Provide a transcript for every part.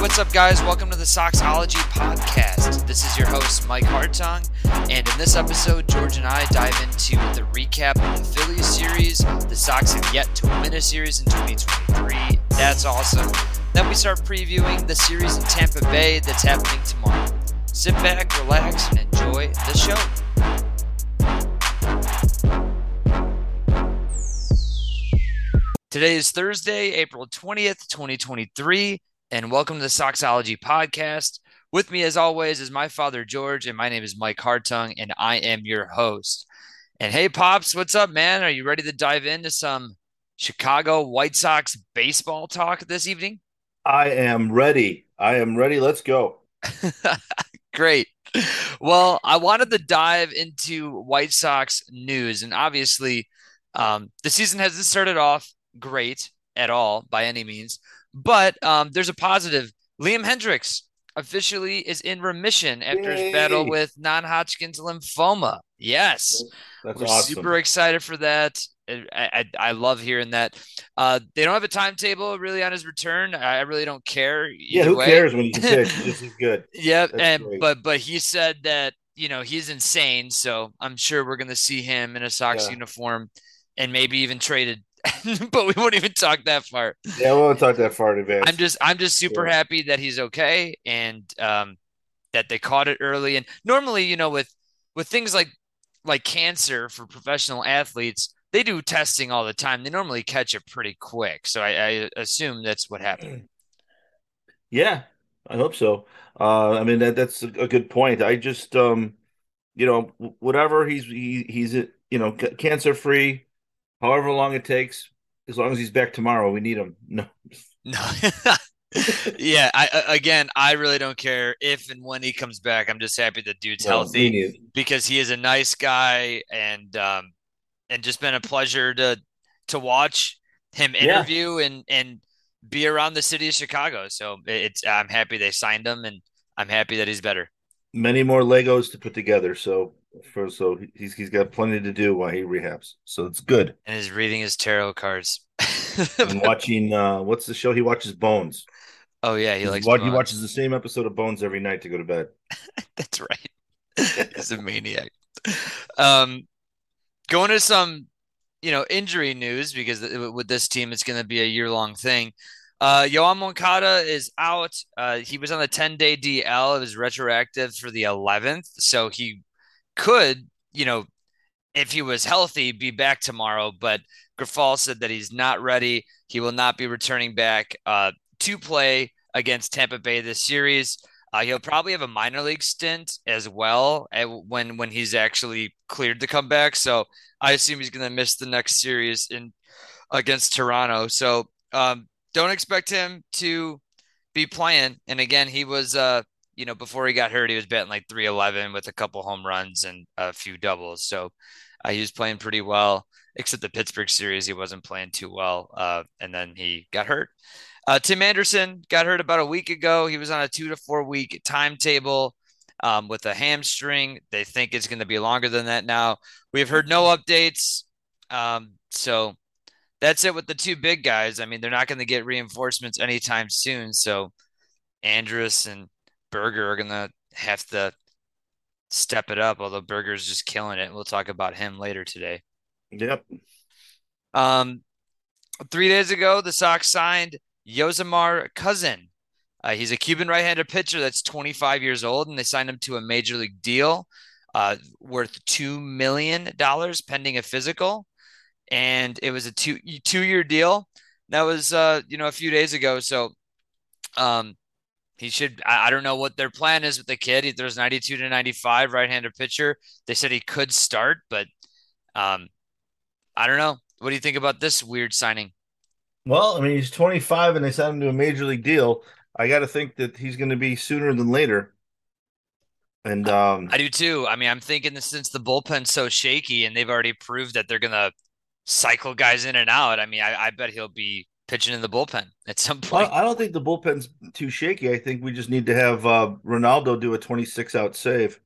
what's up, guys? Welcome to the Soxology Podcast. This is your host, Mike Hartung, and in this episode, George and I dive into the recap of the Phillies series. The Sox have yet to win a series in 2023. That's awesome. Then we start previewing the series in Tampa Bay that's happening tomorrow. Sit back, relax, and enjoy the show. Today is Thursday, April 20th, 2023, and welcome to the Soxology Podcast. With me, as always, is my father, George, and my name is Mike Hartung, and I am your host. And hey, Pops, what's up, man? Are you ready to dive into some Chicago White Sox baseball talk this evening? I am ready. I am ready. Let's go. Great. Well, I wanted to dive into White Sox news, and obviously, um, the season hasn't started off great at all by any means, but um, there's a positive. Liam Hendriks officially is in remission after Yay. his battle with non-Hodgkin's lymphoma. Yes, That's we're awesome. super excited for that. I, I, I love hearing that. Uh, they don't have a timetable really on his return. I really don't care. yeah, who way. cares when you can pitch? This is good. Yep, That's and great. but but he said that you know he's insane, so I'm sure we're gonna see him in a Sox Yeah. uniform and maybe even traded. but we won't even talk that far. Yeah, we won't talk that far in advance. I'm just I'm just super Yeah. happy that he's okay and um that they caught it early. And normally, you know, with with things like like cancer for professional athletes, they do testing all the time. They normally catch it pretty quick. So I, I assume that's what happened. yeah, I hope so. Uh, I mean that that's a, a good point. I just um, you know, whatever he's he, he's you know cancer free, however long it takes, as long as he's back tomorrow, we need him. No, No. yeah, I again, I really don't care if and when he comes back. I'm just happy the dude's no, we healthy because he is a nice guy and um and just been a pleasure to to watch him Yeah. interview and and be around the city of Chicago. So it's I'm happy they signed him and I'm happy that he's better. Many more Legos to put together. So for so he's he's got plenty to do while he rehabs. So it's good. And is reading his tarot cards. And watching uh, what's the show? He watches Bones. oh yeah, he He's likes he watches the same episode of Bones every night to go to bed. That's right. He's a maniac. Um, going to some, you know, injury news because with this team, it's going to be a year long thing. Uh, Yoán Moncada is out. Uh, he was on the 10 day DL. It was retroactive for the 11th. So he could, you know, if he was healthy, be back tomorrow. But Grifol said that he's not ready. He will not be returning back uh, to play against Tampa Bay this series. Uh, he'll probably have a minor league stint as well when when he's actually cleared to come back. So I assume he's going to miss the next series in against Toronto. So um, don't expect him to be playing. And again, he was uh, you know before he got hurt, he was batting like 311 with a couple home runs and a few doubles. So uh, he was playing pretty well. Except the Pittsburgh series, he wasn't playing too well, uh, and then he got hurt. Uh, Tim Anderson got hurt about a week ago. He was on a two to four week timetable um, with a hamstring. They think it's going to be longer than that now. We have heard no updates. Um, so that's it with the two big guys. I mean, they're not going to get reinforcements anytime soon. So Andrus and Burger are going to have to step it up, although Burger's just killing it. We'll talk about him later today. Yep. Um, three days ago, the Sox signed Yosimar Cousin. Uh, he's a Cuban right-handed pitcher that's 25 years old, and they signed him to a major league deal uh, worth two million dollars pending a physical, and it was a two two-year deal. That was uh, you know a few days ago, so um, he should. I, I don't know what their plan is with the kid. He throws 92 to 95, right-handed pitcher. They said he could start, but um, I don't know. What do you think about this weird signing? Well, I mean, he's 25 and they signed him to a major league deal. I got to think that he's going to be sooner than later. And um, I do too. I mean, I'm thinking that since the bullpen's so shaky and they've already proved that they're gonna cycle guys in and out. I mean, I, I bet he'll be pitching in the bullpen at some I, point. I don't think the bullpen's too shaky. I think we just need to have uh, Ronaldo do a 26 out save.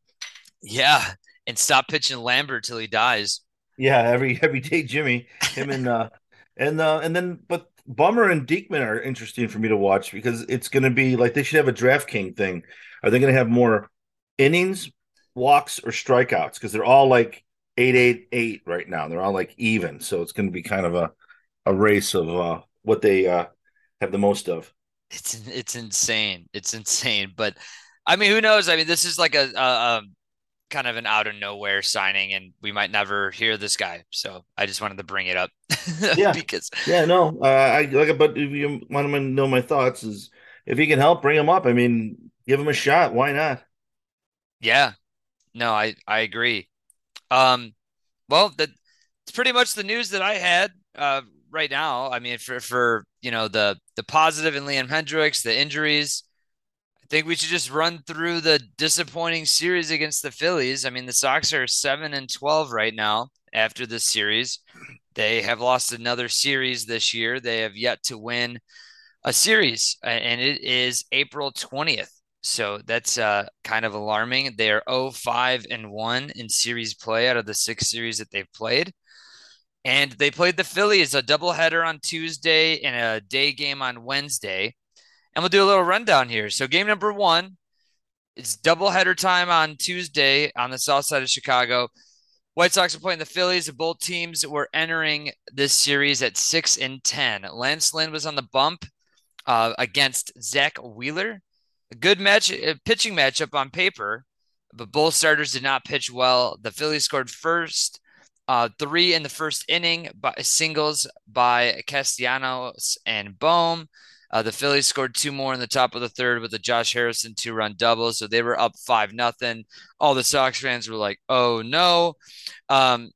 Yeah, and stop pitching Lambert till he dies. Yeah, every every day, Jimmy, him and uh, and uh, and then, but Bummer and Diekman are interesting for me to watch because it's going to be like they should have a DraftKings thing. Are they going to have more innings, walks, or strikeouts? Because they're all like eight, eight, eight right now. They're all like even, so it's going to be kind of a a race of uh, what they uh, have the most of. It's it's insane. It's insane. But I mean, who knows? I mean, this is like a, a, a kind of an out of nowhere signing, and we might never hear this guy. So I just wanted to bring it up. yeah, because yeah, no, uh, I like. But if you want to know my thoughts, is if he can help, bring him up. I mean, give him a shot. Why not? Yeah, no, I I agree. Um, well, that it's pretty much the news that I had. Uh, right now. I mean, for for you know the the positive in Liam Hendriks, the injuries. I think we should just run through the disappointing series against the Phillies. I mean, the Sox are seven and twelve right now after this series. They have lost another series this year. They have yet to win a series, and it is April twentieth. So that's uh, kind of alarming. They are 0-5 and 1 in series play out of the six series that they've played. And they played the Phillies a doubleheader on Tuesday and a day game on Wednesday. And we'll do a little rundown here. So, game number one, it's doubleheader time on Tuesday on the south side of Chicago. White Sox are playing the Phillies. Both teams were entering this series at six and ten. Lance Lynn was on the bump uh, against Zack Wheeler. A good match, a pitching matchup on paper, but both starters did not pitch well. The Phillies scored first uh, three in the first inning, by singles by Castellanos and Bohm. Uh, the Phillies scored two more in the top of the third with a Josh Harrison two run double, so they were up five nothing. All the Sox fans were like, "Oh no!" Um,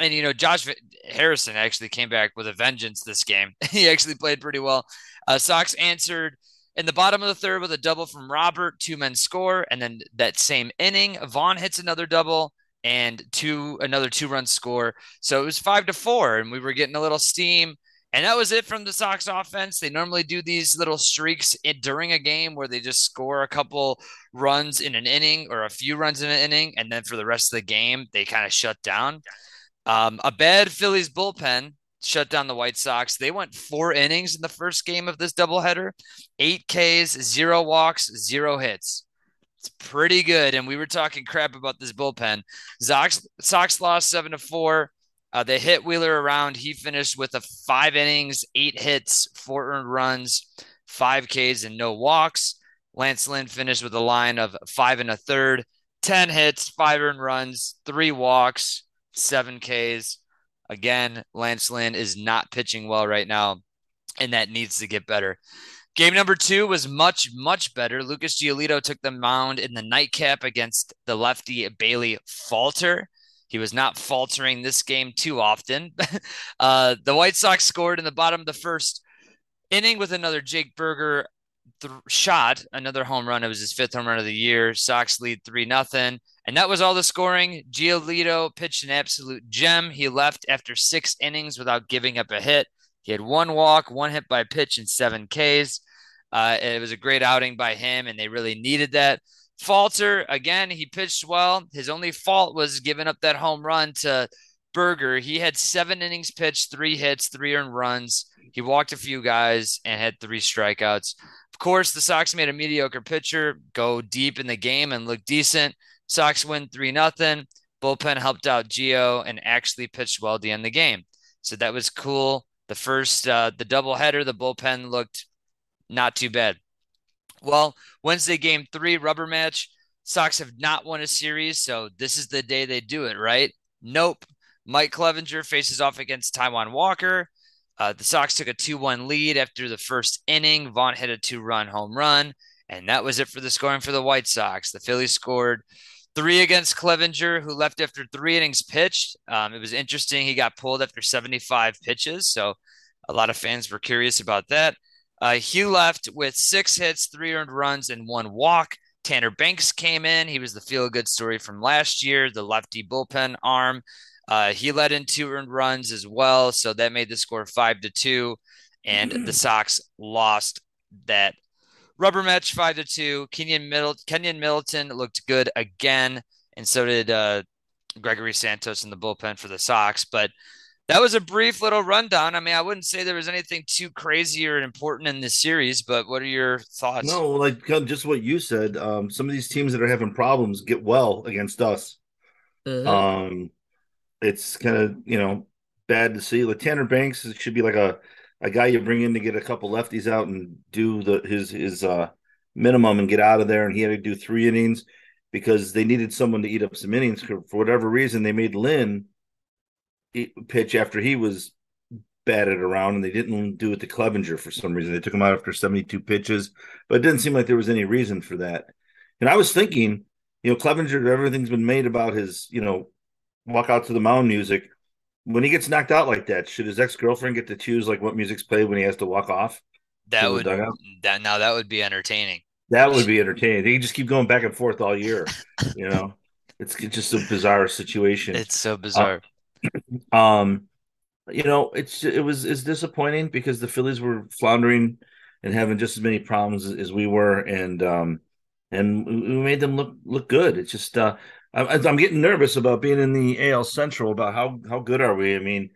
and you know, Josh Harrison actually came back with a vengeance this game. he actually played pretty well. Uh, Sox answered in the bottom of the third with a double from Robert, two men score, and then that same inning, Vaughn hits another double and two another two run score. So it was five to four, and we were getting a little steam. And that was it from the Sox offense. They normally do these little streaks during a game where they just score a couple runs in an inning or a few runs in an inning, and then for the rest of the game they kind of shut down. Um, a bad Phillies bullpen shut down the White Sox. They went four innings in the first game of this doubleheader, eight Ks, zero walks, zero hits. It's pretty good. And we were talking crap about this bullpen. Sox, Sox lost seven to four. Uh, they hit Wheeler around. He finished with a five innings, eight hits, four earned runs, five Ks, and no walks. Lance Lynn finished with a line of five and a third, 10 hits, five earned runs, three walks, seven Ks. Again, Lance Lynn is not pitching well right now, and that needs to get better. Game number two was much, much better. Lucas Giolito took the mound in the nightcap against the lefty Bailey Falter. He was not faltering this game too often. uh, the White Sox scored in the bottom of the first inning with another Jake Burger th- shot, another home run. It was his fifth home run of the year. Sox lead 3 nothing. And that was all the scoring. Giolito pitched an absolute gem. He left after six innings without giving up a hit. He had one walk, one hit by pitch, and seven Ks. Uh, it was a great outing by him, and they really needed that. Falter, again, he pitched well. His only fault was giving up that home run to Burger. He had seven innings pitched, three hits, three earned runs. He walked a few guys and had three strikeouts. Of course, the Sox made a mediocre pitcher go deep in the game and look decent. Sox win 3 nothing. Bullpen helped out Gio and actually pitched well to end the game. So that was cool. The first, uh, the doubleheader, the bullpen looked not too bad. Well, Wednesday game three, rubber match. Sox have not won a series, so this is the day they do it, right? Nope. Mike Clevinger faces off against Taijuan Walker. Uh, the Sox took a 2 1 lead after the first inning. Vaughn hit a two run home run, and that was it for the scoring for the White Sox. The Phillies scored three against Clevinger, who left after three innings pitched. Um, it was interesting. He got pulled after 75 pitches, so a lot of fans were curious about that. Uh, he left with six hits, three earned runs, and one walk. Tanner Banks came in. He was the feel good story from last year, the lefty bullpen arm. Uh, he led in two earned runs as well. So that made the score five to two. And the Sox lost that rubber match five to two. Keynan, Middle- Keynan Middleton looked good again. And so did uh, Gregory Santos in the bullpen for the Sox. But that was a brief little rundown. I mean, I wouldn't say there was anything too crazy or important in this series, but what are your thoughts? No, like just what you said. Um, some of these teams that are having problems get well against us. Mm-hmm. Um, it's kind of you know bad to see. Like Tanner Banks should be like a a guy you bring in to get a couple lefties out and do the his his uh minimum and get out of there. And he had to do three innings because they needed someone to eat up some innings. For whatever reason, they made Lynn pitch after he was batted around, and they didn't do it to Clevinger for some reason. They took him out after 72 pitches, but it didn't seem like there was any reason for that. And I was thinking, you know, Clevinger, everything's been made about his, you know, walk out to the mound music. When he gets knocked out like that, should his ex girlfriend get to choose like what music's played when he has to walk off? That would that now that would be entertaining. That would be entertaining. They just keep going back and forth all year. you know, it's just a bizarre situation. It's so bizarre. Uh, um, you know, it's it was it's disappointing because the Phillies were floundering and having just as many problems as, we were, and um, and we made them look look good. It's just uh, I'm, I'm getting nervous about being in the AL Central about how how good are we? I mean,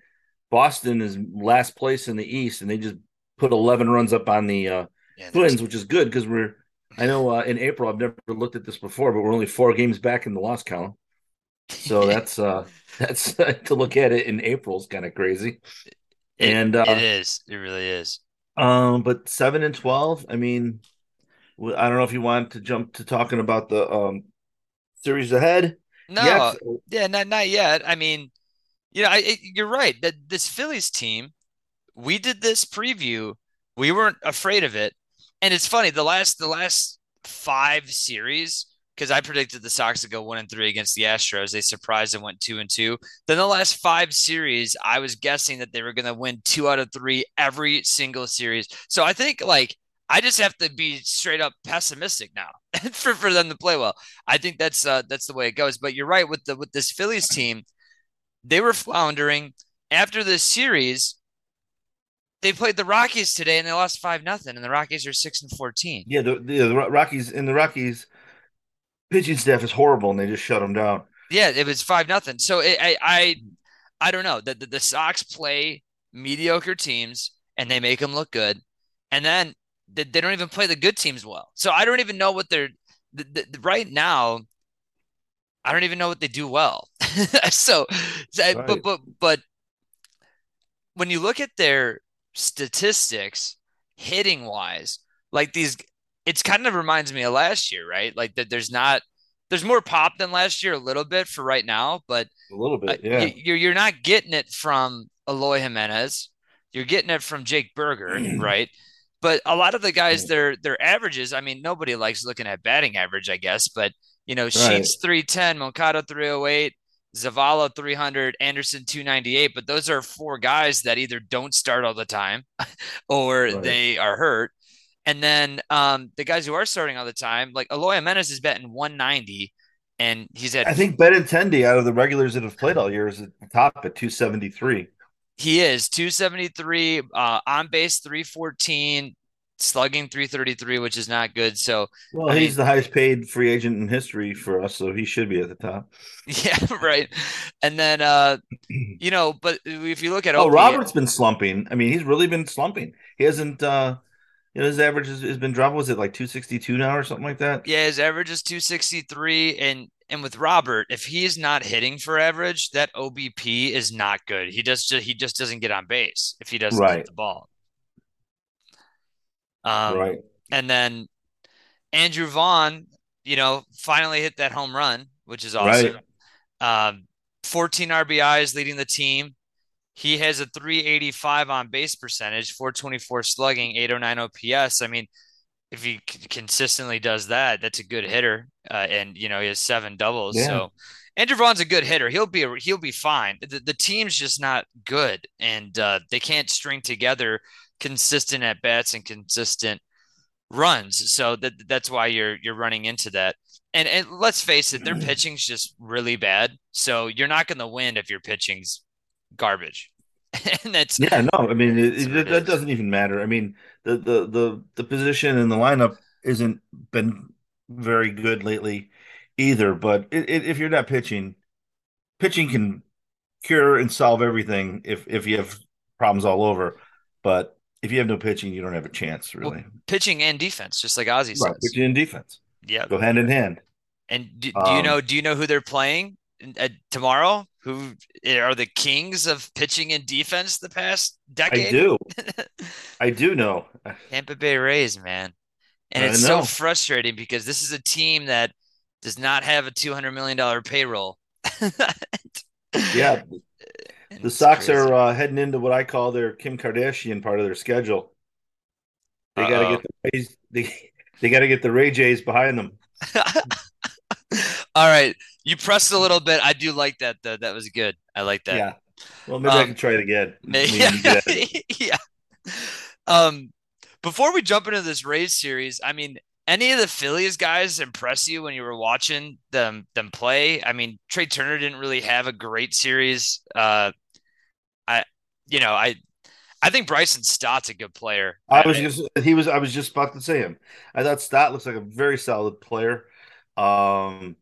Boston is last place in the East, and they just put 11 runs up on the uh, yeah, Twins, which is good because we're I know uh, in April I've never looked at this before, but we're only four games back in the loss column. So that's uh that's uh, to look at it in April is kind of crazy. It, and uh, it is, it really is. Um, but seven and twelve. I mean, I don't know if you want to jump to talking about the um series ahead. No, yeah, not not yet. I mean, you know, I, it, you're right that this Phillies team. We did this preview. We weren't afraid of it and it's funny the last the last five series because I predicted the Sox to go one and three against the Astros. They surprised and went two and two. Then the last five series, I was guessing that they were going to win two out of three every single series. So I think like I just have to be straight up pessimistic now for, for them to play well. I think that's uh, that's the way it goes. But you're right with the with this Phillies team, they were floundering after this series they played the Rockies today and they lost five nothing, and the Rockies are six and fourteen. Yeah, the, the, the Rockies and the Rockies pitching staff is horrible, and they just shut them down. Yeah, it was five nothing. So it, I I I don't know. The, the the Sox play mediocre teams and they make them look good, and then they, they don't even play the good teams well. So I don't even know what they're the, the, right now. I don't even know what they do well. so, right. but but but when you look at their statistics hitting wise, like these, it's kind of reminds me of last year, right? Like that there's not, there's more pop than last year a little bit for right now, but a little bit, yeah. You're, you're not getting it from Eloy Jimenez. You're getting it from Jake Burger, right? But a lot of the guys, their their averages. I mean, nobody likes looking at batting average, I guess. But you know, Sheets right. three ten, Moncada three hundred eight, Zavala 300, Anderson 298, but those are four guys that either don't start all the time or right. they are hurt. And then um, the guys who are starting all the time, like Eloy Jimenez is betting 190, and he's at. I think Benintendi out of the regulars that have played all year is at the top at 273. He is 273 uh, on base 314 slugging 333, which is not good. So, well, I he's mean, the highest paid free agent in history for us, so he should be at the top. Yeah, right. And then, uh, you know, but if you look at oh, Robert's been slumping. I mean, he's really been slumping. He hasn't. uh you know, his average has, has been dropped. Was it like 262 now or something like that? Yeah, his average is 263. And and with Robert, if he's not hitting for average, that OBP is not good. He just he just doesn't get on base if he doesn't right. hit the ball. Um, right. And then Andrew Vaughn, you know, finally hit that home run, which is awesome. Right. Um, 14 RBIs leading the team. He has a 385 on base percentage, 424 slugging, 809 OPS. I mean, if he consistently does that, that's a good hitter. Uh, and you know, he has seven doubles. Yeah. So Andrew Vaughn's a good hitter. He'll be a, he'll be fine. The, the team's just not good, and uh, they can't string together consistent at bats and consistent runs. So that that's why you're you're running into that. And and let's face it, their pitching's just really bad. So you're not going to win if your pitching's garbage. and that's yeah, no, I mean it, it, that doesn't even matter. I mean the the the the position in the lineup isn't been very good lately either. But it, if you're not pitching, pitching can cure and solve everything if if you have problems all over. But if you have no pitching, you don't have a chance really. Well, pitching and defense, just like Ozzie says. Right, pitching and defense. Yeah, go hand in hand. And do, do um, you know? Do you know who they're playing uh, tomorrow? Who are the kings of pitching and defense the past decade? I do. I do know. Tampa Bay Rays, man. And it's so frustrating because this is a team that does not have a two hundred million dollar payroll. yeah, the Sox crazy. are uh, heading into what I call their Kim Kardashian part of their schedule. They got to get the Rays, they, they got to get the Ray Jays behind them. All right, you pressed a little bit. I do like that though. That was good. I like that. Yeah. Well, maybe um, I can try it again. Maybe, yeah. yeah. Um, before we jump into this Rays series, I mean, any of the Phillies guys impress you when you were watching them them play? I mean, Trea Turner didn't really have a great series. Uh, I, you know, I, I think Bryson Stott's a good player. I was just he was I was just about to say him. I thought Stott looks like a very solid player. Um,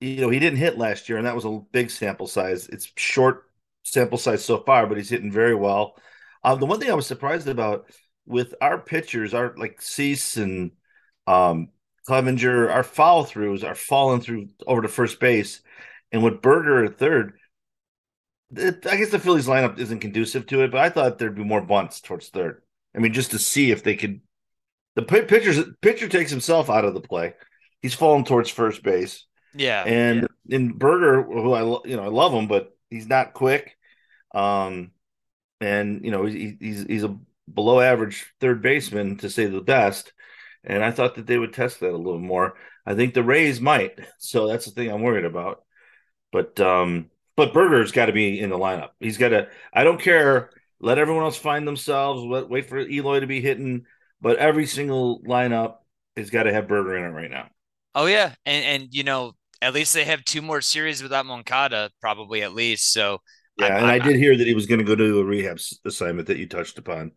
you know, he didn't hit last year, and that was a big sample size. It's short sample size so far, but he's hitting very well. Um, the one thing I was surprised about with our pitchers, our like Cease and um, Clevinger, our follow throughs are falling through over to first base, and with Burger at third, it, I guess the Phillies lineup isn't conducive to it. But I thought there'd be more bunts towards third. I mean, just to see if they could. The pitcher's pitcher takes himself out of the play. He's falling towards first base. Yeah, and yeah. in Burger, who I you know I love him, but he's not quick. Um, and you know he, he's he's a below average third baseman to say the best. And I thought that they would test that a little more. I think the Rays might. So that's the thing I'm worried about. But um, but Burger's got to be in the lineup. He's got to. I don't care. Let everyone else find themselves. Let, wait for Eloy to be hitting. But every single lineup has got to have Burger in it right now. Oh yeah, and and you know at least they have two more series without Moncada, probably at least. So yeah, I'm, and I'm, i did hear that he was going to go to a rehab assignment that you touched upon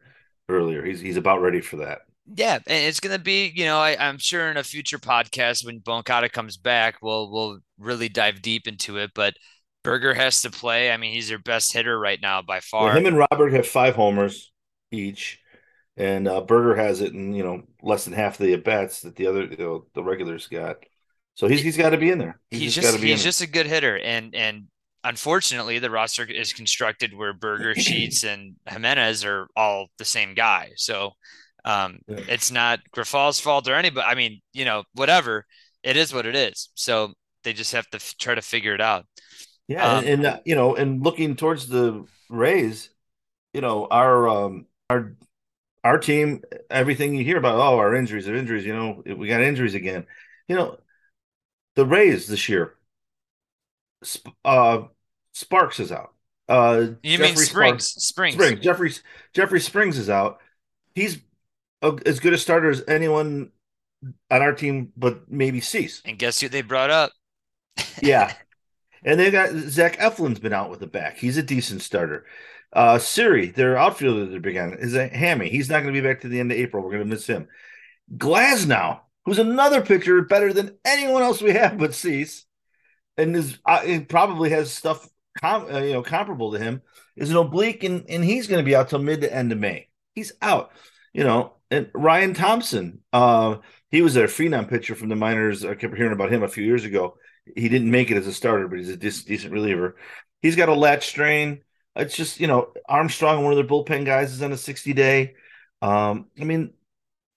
earlier. He's he's about ready for that. Yeah, and it's gonna be, you know, I, am sure in a future podcast when Moncada comes back, we'll we'll really dive deep into it. But Burger has to play. I mean, he's their best hitter right now by far. Well, him and Robert have five homers each, and uh, Burger has it in you know less than half the at bats that the other you know, the regulars got. So he's he's got to be in there. He's, he's just, just he's just a good hitter, and and unfortunately, the roster is constructed where Burger, Sheets, and Jimenez are all the same guy. So um, yeah. it's not Grifol's fault or anybody. I mean, you know, whatever. It is what it is. So they just have to f- try to figure it out. Yeah, um, and, and uh, you know, and looking towards the Rays, you know, our um, our our team, everything you hear about, oh, our injuries, our injuries. You know, we got injuries again. You know, the Rays this year uh, Sparks is out. Uh, you Jeffrey mean Springs? Sparks, Springs. Springs. Jeffrey Jeffrey Springs is out. He's a, as good a starter as anyone on our team, but maybe Cease. And guess who they brought up? yeah, and they got Zach Eflin's been out with the back. He's a decent starter. Uh, Siri, their outfielder, big on is a hammy. He's not going to be back to the end of April. We're going to miss him. Glasnow, who's another pitcher better than anyone else we have but Cease and is uh, probably has stuff com- uh, you know comparable to him is an oblique and and he's going to be out till mid to end of May. He's out, you know. And Ryan Thompson, uh, he was a phenom pitcher from the minors. I kept hearing about him a few years ago. He didn't make it as a starter, but he's a dis- decent reliever. He's got a latch strain. It's just you know Armstrong, one of their bullpen guys, is on a sixty day. Um, I mean,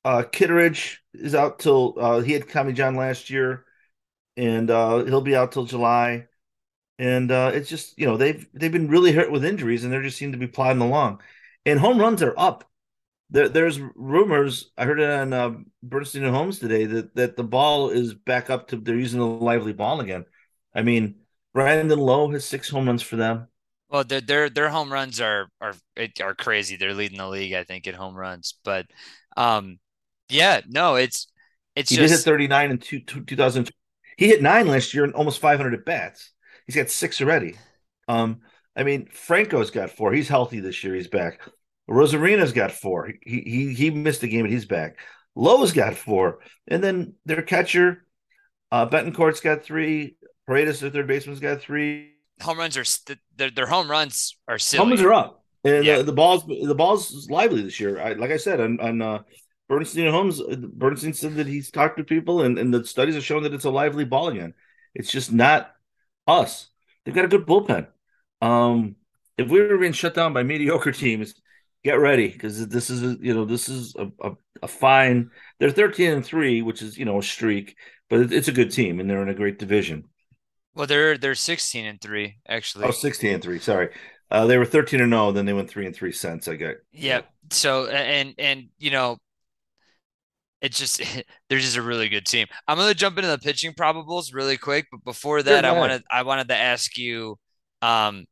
uh, Kittredge is out till uh, he had Tommy John last year and uh, he'll be out till July. And uh, it's just you know they've they've been really hurt with injuries, and they just seem to be plodding along. And home runs are up. There, there's rumors. I heard it on uh, Bernstein and Holmes today that that the ball is back up to they're using the lively ball again. I mean, Brandon Lowe has six home runs for them. Well, their their their home runs are are are crazy. They're leading the league, I think, in home runs. But um, yeah, no, it's it's he just did hit 39 in two, two, 2000. He hit nine last year and almost 500 at bats. He's got six already. Um, I mean, Franco's got four. He's healthy this year. He's back. Arozarena's got four. He he he missed a game, but he's back. Lowe's got four, and then their catcher, uh, Bethancourt's got three. Paredes, their third baseman's got three. Home runs are their, their home runs are silly. Home runs are up, and yeah. the, the balls the balls lively this year. I, like I said on, on uh, Bernstein Holmes, Bernstein said that he's talked to people, and, and the studies have shown that it's a lively ball again. It's just not us. They've got a good bullpen. Um, if we were being shut down by mediocre teams, get ready because this is a, you know this is a, a, a, fine. They're thirteen and three, which is you know a streak, but it's a good team and they're in a great division. Well, they're they're sixteen and three actually. Oh, 16 and three. Sorry, uh, they were thirteen and zero. Oh, then they went three and three cents. I get. Yeah. So and and you know. It's just they're just a really good team. I'm gonna jump into the pitching probables really quick, but before that, I wanted I wanted to ask you, um,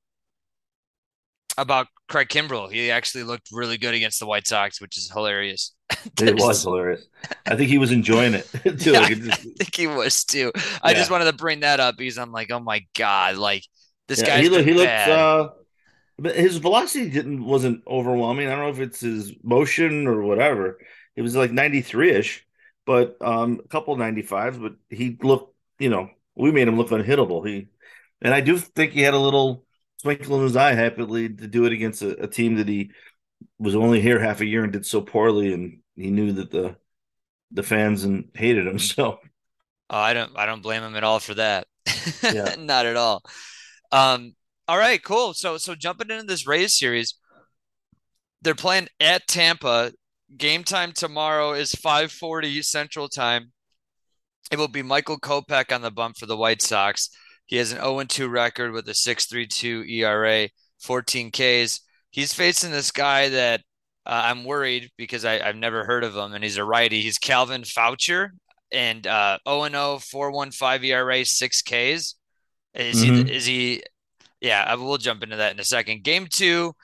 about Craig Kimbrel. He actually looked really good against the White Sox, which is hilarious. it was hilarious. I think he was enjoying it too. Yeah, like it just... I think he was too. I just wanted to bring that up because I'm like, oh my god, like this yeah, guy. He, look, he looked. Uh, but his velocity didn't wasn't overwhelming. I don't know if it's his motion or whatever. It was like 93 ish, but um, a couple 95s. But he looked, you know, we made him look unhittable. He, and I do think he had a little twinkle in his eye happily to do it against a, a, team that he was only here half a year and did so poorly, and he knew that the the fans and hated him. So oh, I don't I don't blame him at all for that. Yeah. Not at all. Um, all right, cool. So so jumping into this Rays series, they're playing at Tampa. Game time tomorrow is 5:40 Central Time. It will be Michael Kopech on the bump for the White Sox. He has an 0 2 record with a 6.32 ERA, 14 Ks. He's facing this guy that uh, I'm worried because I, have never heard of him, and he's a righty. He's Calvin Faucher, and uh, 0 0, 4.15 ERA, 6 Ks. Is mm-hmm. he? Is he? Yeah, we'll jump into that in a second. Game two,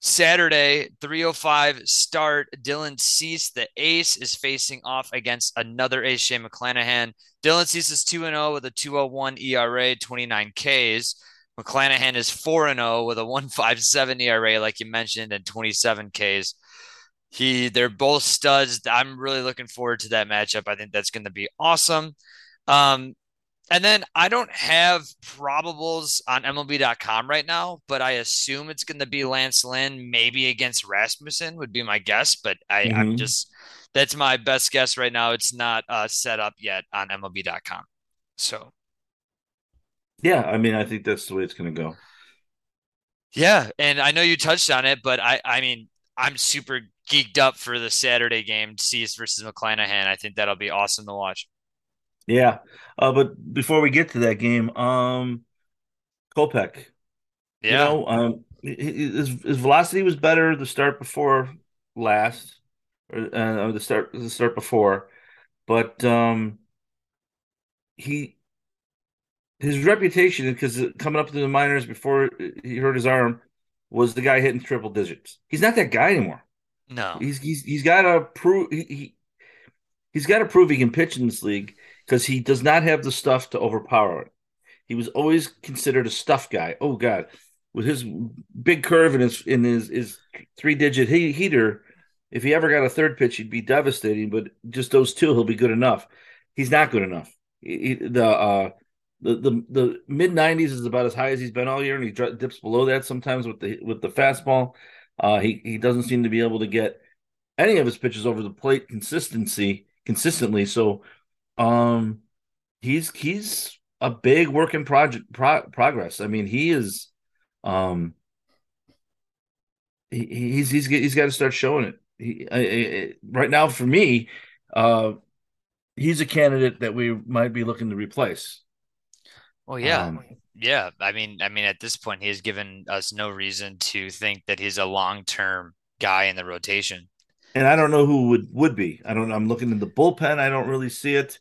Saturday, 305 start. Dylan Cease, the ace, is facing off against another ace, Shane McClanahan. Dylan Cease is 2 0 with a 201 ERA, 29 Ks. McClanahan is 4 0 with a 157 ERA, like you mentioned, and 27 Ks. He, they're both studs. I'm really looking forward to that matchup. I think that's going to be awesome. Um, and then I don't have probables on MLB.com right now, but I assume it's going to be Lance Lynn, maybe against Rasmussen would be my guess. But I, mm-hmm. I'm just that's my best guess right now. It's not uh, set up yet on MLB.com. So, yeah, I mean, I think that's the way it's going to go. Yeah, and I know you touched on it, but I, I mean, I'm super geeked up for the Saturday game, Cease versus McClanahan. I think that'll be awesome to watch. Yeah. Uh, but before we get to that game, um, Kopech, yeah. you know, um, his, his velocity was better the start before last, or uh, the start the start before, but um, he his reputation because coming up to the minors before he hurt his arm was the guy hitting triple digits. He's not that guy anymore. No, he's he's he's got to prove he, he he's got to prove he can pitch in this league because he does not have the stuff to overpower it. He was always considered a stuff guy. Oh God, with his big curve and his in his his three digit he- heater, if he ever got a third pitch, he'd be devastating. But just those two, he'll be good enough. He's not good enough. He, the uh, the the, the mid nineties is about as high as he's been all year, and he dips below that sometimes with the with the fastball. Uh, he he doesn't seem to be able to get any of his pitches over the plate consistency consistently. So um, he's he's a big work in project pro- progress. I mean, he is, um, he, he's he's he's got to start showing it. He I, I, right now for me, uh, he's a candidate that we might be looking to replace. Well, yeah, um, yeah. I mean, I mean, at this point, he has given us no reason to think that he's a long term guy in the rotation and I don't know who would would be. I don't. I'm looking in the bullpen. I don't really see it.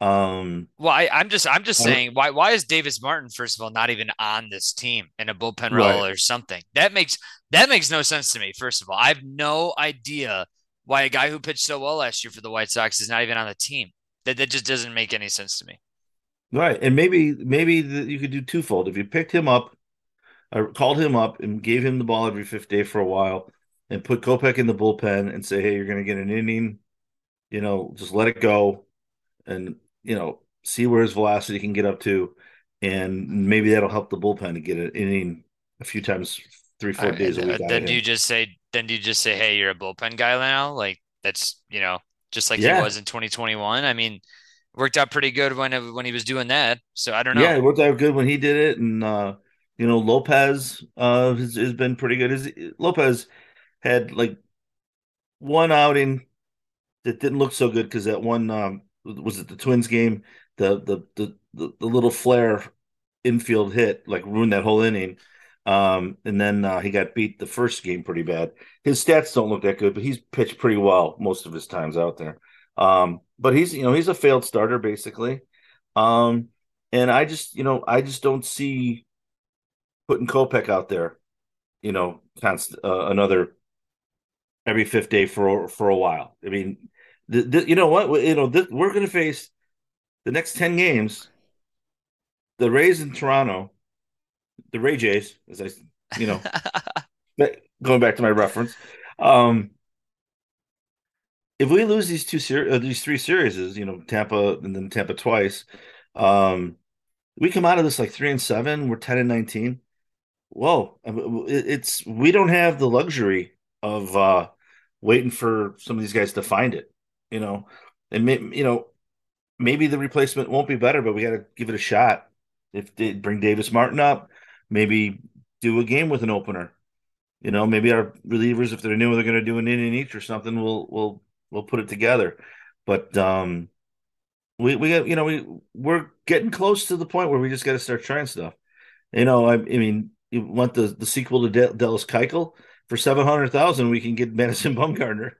Um, well, I, am just I'm just saying why why is Davis Martin first of all not even on this team in a bullpen role right. or something? That makes that makes no sense to me. First of all, I have no idea why a guy who pitched so well last year for the White Sox is not even on the team. That that just doesn't make any sense to me. Right, and maybe maybe the, you could do twofold. If you picked him up, or called him up and gave him the ball every fifth day for a while, and put Kopech in the bullpen and say, hey, you're going to get an inning, you know, just let it go and, you know, see where his velocity can get up to. and maybe that'll help the bullpen to get an inning a few times, three four Uh, days a week then do you just say then do you just say, hey, you're a bullpen guy now? Like that's you know just like he was in 2021. I mean, worked out pretty good when when he was doing that. So I don't know. yeah, it worked out good when he did it, and uh, you know Lopez uh has, has been pretty good. Is Lopez had like one outing that didn't look so good because that one um, was it the Twins game, the the the the, the little flare infield hit like ruined that whole inning. Um, and then uh, he got beat the first game pretty bad. His stats don't look that good, but he's pitched pretty well most of his times out there. Um, but he's you know he's a failed starter basically. Um, and I just you know I just don't see putting Kopech out there, you know, const- uh, another every fifth day for for a while. I mean, the, the, you know what? You know, this, we're going to face the next ten games. The Rays in Toronto, the Ray Jays, as I, you know, going back to my reference. Um, if we lose these two series, uh, these three series, you know, Tampa and then Tampa twice, um, we come out of this like three and seven. We're ten and nineteen. Whoa, it's we don't have the luxury of uh, waiting for some of these guys to find it, you know, and you know maybe the replacement won't be better, but we got to give it a shot. If they bring Davis Martin up, maybe do a game with an opener. You know, maybe our relievers, if they're new, they're going to do an inning each or something. We'll we'll we'll put it together. But um, we we got you know we we're getting close to the point where we just got to start trying stuff. You know, I, I mean, you want the the sequel to De- Dallas Keuchel for seven hundred thousand? We can get Madison Bumgarner.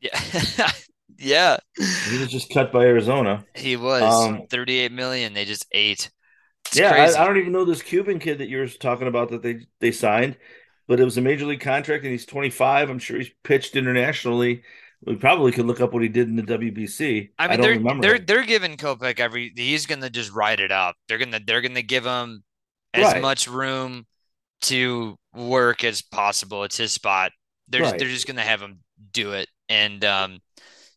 Yeah. yeah. He was just cut by Arizona. He was Um, 38 million. They just ate. It's yeah, I, I don't even know this Cuban kid that you were talking about that they they signed, but it was a major league contract and he's 25. I'm sure he's pitched internationally. We probably could look up what he did in the WBC. I I mean, don't they're remember they're him. they're giving Kopech every. He's gonna just ride it out. They're gonna they're gonna give him as Right, much room to work as possible. It's his spot. They're just, right. they're just gonna have him do it. And um,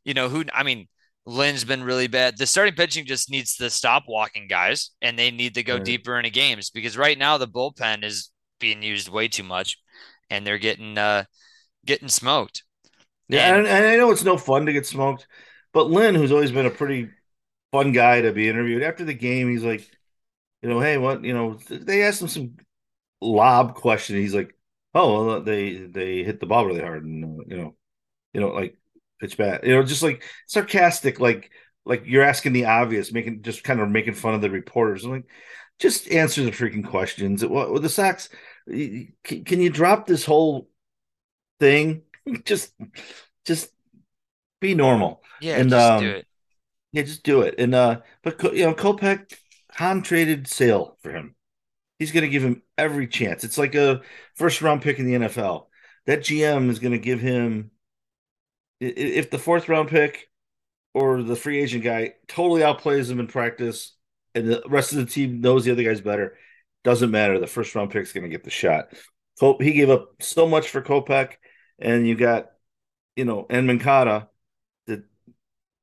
you know who? I mean, Lynn's been really bad. The starting pitching just needs to stop walking guys, and they need to go right. deeper into games because right now the bullpen is being used way too much, and they're getting uh getting smoked. Yeah, and, and I know it's no fun to get smoked, but Lynn, who's always been a pretty fun guy to be interviewed after the game, he's like, you know, hey, what, you know, they asked him some lob question. He's like, oh, well, they they hit the ball really hard, and uh, you know, you know, like pitch bat, you know, just like sarcastic, like like you're asking the obvious, making just kind of making fun of the reporters. I'm like, just answer the freaking questions. Well, with the Sox, can, can you drop this whole thing? just just be normal. yeah, And just do um it. yeah, just do it. And uh but you know, Kopech Hahn traded Sale for him. He's going to give him every chance. It's like a first round pick in the NFL. That GM is going to give him if the fourth round pick or the free agent guy totally outplays him in practice and the rest of the team knows the other guy's better, doesn't matter. The first round pick is going to get the shot. He gave up so much for Kopech, and you got, you know, and Moncada that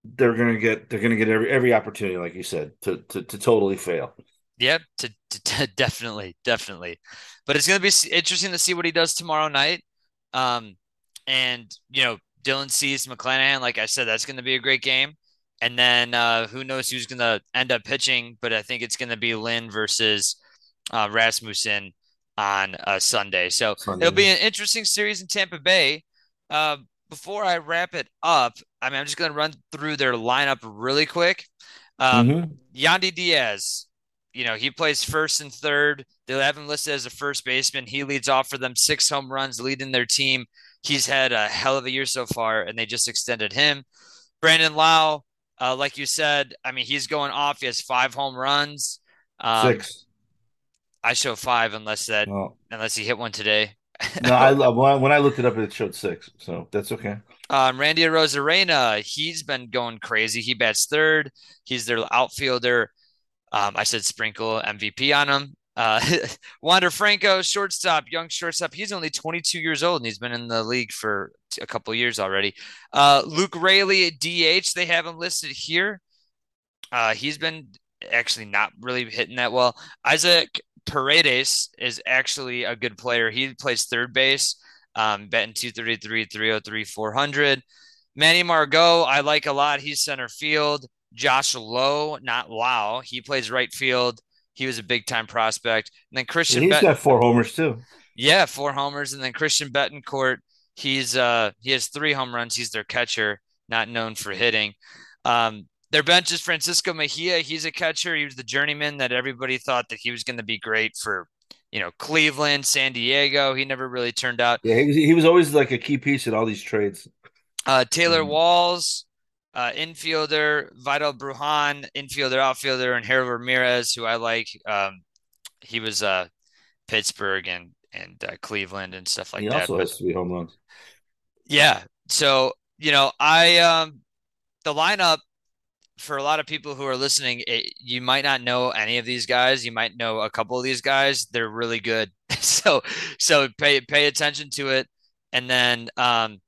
they're going to get they're going to get every every opportunity, like you said, to to, to totally fail. Yep, to, to, to definitely, definitely. But it's going to be interesting to see what he does tomorrow night. Um, and you know, Dylan Cease, McClanahan, like I said, that's going to be a great game. And then uh, who knows who's going to end up pitching? But I think it's going to be Lynn versus uh, Rasmussen on uh, Sunday. So it'll be an interesting series in Tampa Bay. Uh, before I wrap it up, I mean, I'm just going to run through their lineup really quick. Um, Mm-hmm. Yandy Diaz, you know, he plays first and third. They have him listed as a first baseman. He leads off for them six home runs, leading their team. He's had a hell of a year so far, and they just extended him. Brandon Lowe, uh, like you said, I mean, he's going off. He has five home runs. Um, Six. I show five unless that No, unless he hit one today. no. I when I looked it up, it showed six, so that's okay. um, Randy Arozarena, he's been going crazy. He bats third. He's their outfielder. Um, I said sprinkle MVP on him. Uh, Wander Franco, shortstop, young shortstop. He's only 22 years old and he's been in the league for a couple years already. Uh, Luke Raley at DH, they have him listed here. Uh, he's been actually not really hitting that well. Isaac Paredes is actually a good player. He plays third base, um, betting 233, 303, 400. Manny Margot, I like a lot. He's center field. Josh Lowe, not Lau, he plays right field. He was a big time prospect. And then Christian, he's Bet- got four homers too. Yeah, four homers, and then Christian Bethancourt, He's uh he has three home runs. He's their catcher, not known for hitting. Um, their bench is Francisco Mejia. He's a catcher. He was the journeyman that everybody thought that he was going to be great for, you know, Cleveland, San Diego. He never really turned out. Yeah, he was, he was always like a key piece in all these trades. Uh, Taylor mm-hmm. Walls, uh, infielder, Vidal Brujan, infielder, outfielder, and Harold Ramirez, who I like. Um, he was uh, Pittsburgh and and uh, Cleveland and stuff like he that. He also but, has three home runs. Yeah, so you know, I um, the lineup for a lot of people who are listening, it, you might not know any of these guys. You might know a couple of these guys. They're really good. so so pay pay attention to it. And then um,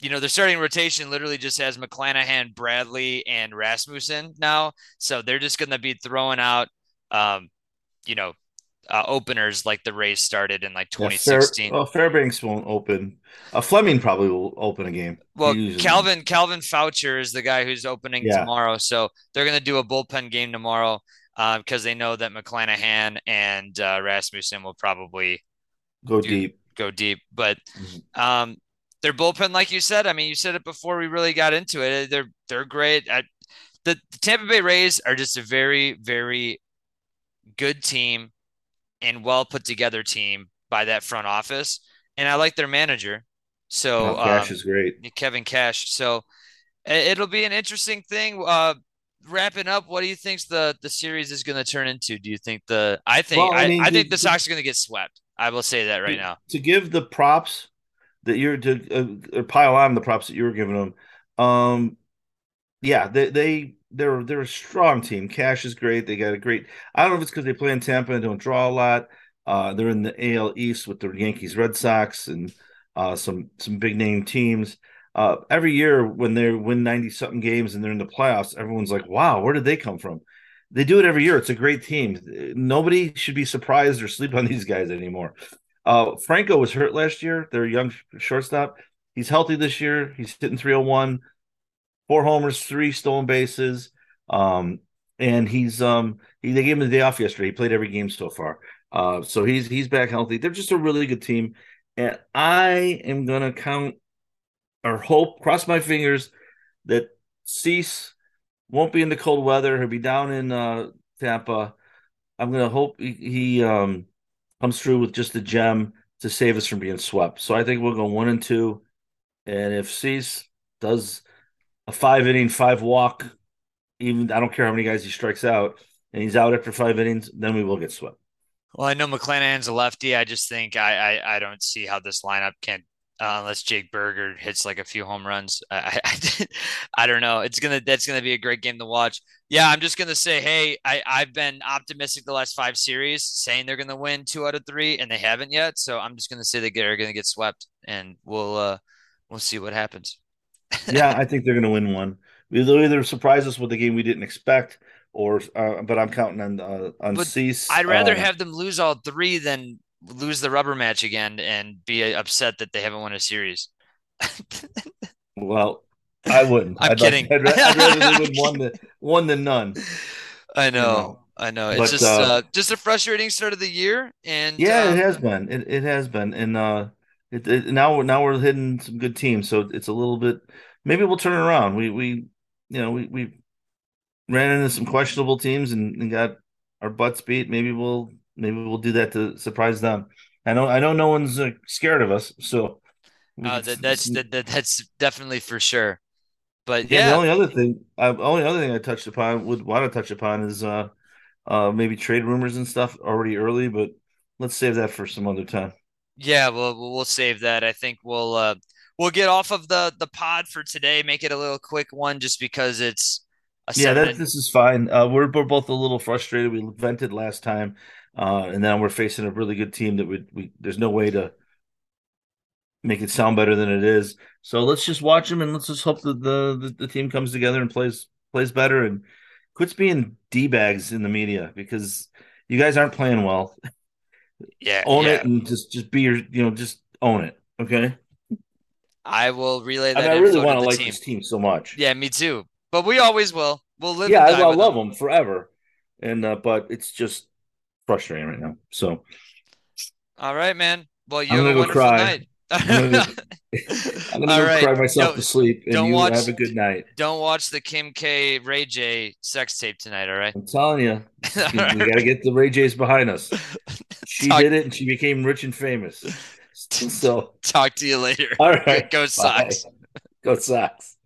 you know, the starting rotation literally just has McClanahan, Bradley, and Rasmussen now. So they're just going to be throwing out, um, you know, uh, openers like the Rays started in like 2016. Yeah, Fair, well, Fairbanks won't open. Uh, Fleming probably will open a game. Well, Calvin Calvin Faucher is the guy who's opening yeah. tomorrow, so they're going to do a bullpen game tomorrow uh, because uh, they know that McClanahan and uh, Rasmussen will probably go do, deep. Go deep, but mm-hmm. um, their bullpen, like you said, I mean, you said it before we really got into it. They're they're great. I, the, the Tampa Bay Rays are just a very very good team and well put together team by that front office, and I like their manager. So oh, Cash um, is great, Kevin Cash. So it'll be an interesting thing. Uh, wrapping up, what do you think the the series is going to turn into? Do you think the I think well, I, I, mean, I, think the, the Sox are going to get swept. I will say that right to, now. To give the props that you're to uh, pile on the props that you were giving them. Um, yeah, they they they're they're a strong team. Cash is great. They got a great. I don't know if it's because they play in Tampa and don't draw a lot. Uh, they're in the AL East with the Yankees, Red Sox, and uh, some some big name teams. Uh, every year when they win ninety something games and they're in the playoffs, everyone's like, "Wow, where did they come from?" They do it every year. It's a great team. Nobody should be surprised or sleep on these guys anymore. Uh, Franco was hurt last year. Their young shortstop. He's healthy this year. He's hitting 301, four homers, three stolen bases. Um, and he's um he, they gave him the day off yesterday. He played every game so far. Uh, so he's he's back healthy. They're just a really good team, and I am gonna count or hope, cross my fingers that Cease won't be in the cold weather. He'll be down in uh, Tampa. I'm gonna hope he, he um comes through with just a gem to save us from being swept. So I think we'll go one and two. And if Cease does a five inning, five walk, even I don't care how many guys he strikes out, and he's out after five innings, then we will get swept. Well, I know McClanahan's a lefty. I just think I I, I don't see how this lineup can uh, unless Jake Burger hits like a few home runs. I, I, I, don't know. It's gonna that's gonna be a great game to watch. Yeah, I'm just gonna say, hey, I I've been optimistic the last five series, saying they're gonna win two out of three, and they haven't yet. So I'm just gonna say they're gonna get swept, and we'll uh we'll see what happens. yeah, I think they're gonna win one. They'll either surprise us with a game we didn't expect, or uh, but I'm counting on uh, on but Cease. I'd rather uh, have them lose all three than lose the rubber match again and be upset that they haven't won a series. well, I wouldn't. I'm I'd kidding. Like, I'd, I'd, rather they would one than one than none. I know. You know? I know. It's but, just uh, uh, just a frustrating start of the year, and yeah, uh, it has been. It, it has been, and uh, it, it, now now we're hitting some good teams, so it's a little bit. Maybe we'll turn it around. We we you know we we ran into some questionable teams and, and got our butts beat. Maybe we'll maybe we'll do that to surprise them. I know I know no one's uh, scared of us, so uh, that, that's that, that's definitely for sure. But yeah, yeah. the only other thing, I, only other thing I touched upon would want to touch upon is uh, uh, maybe trade rumors and stuff already early, but let's save that for some other time. Yeah, we'll we'll save that. I think we'll uh, we'll get off of the the pod for today. Make it a little quick one, just because it's yeah. That, this is fine. Uh, we're we're both a little frustrated. We vented last time. Uh, and then we're facing a really good team that would we there's no way to make it sound better than it is. So let's just watch them and let's just hope that the, the, the team comes together and plays plays better and quits being d bags in the media because you guys aren't playing well. Yeah, own yeah. it and just just be your you know just own it. Okay. I will relay I that mean, I really want to like team. this team so much. Yeah, me too. But we always will. We'll live. yeah, I, I love them. them forever, and uh, but it's just frustrating right now. So All right, man. Well, you I'm gonna go cry. night. I'm gonna go, I'm gonna go right. cry myself Don't- to sleep, and don't you watch- have a good night. Don't watch the Kim K Ray J sex tape tonight. All right. I'm telling you, we got to get the Ray J's behind us. She Talk- did it, and she became rich and famous. So, Talk to you later. all right, Go. Sox. Go Sox.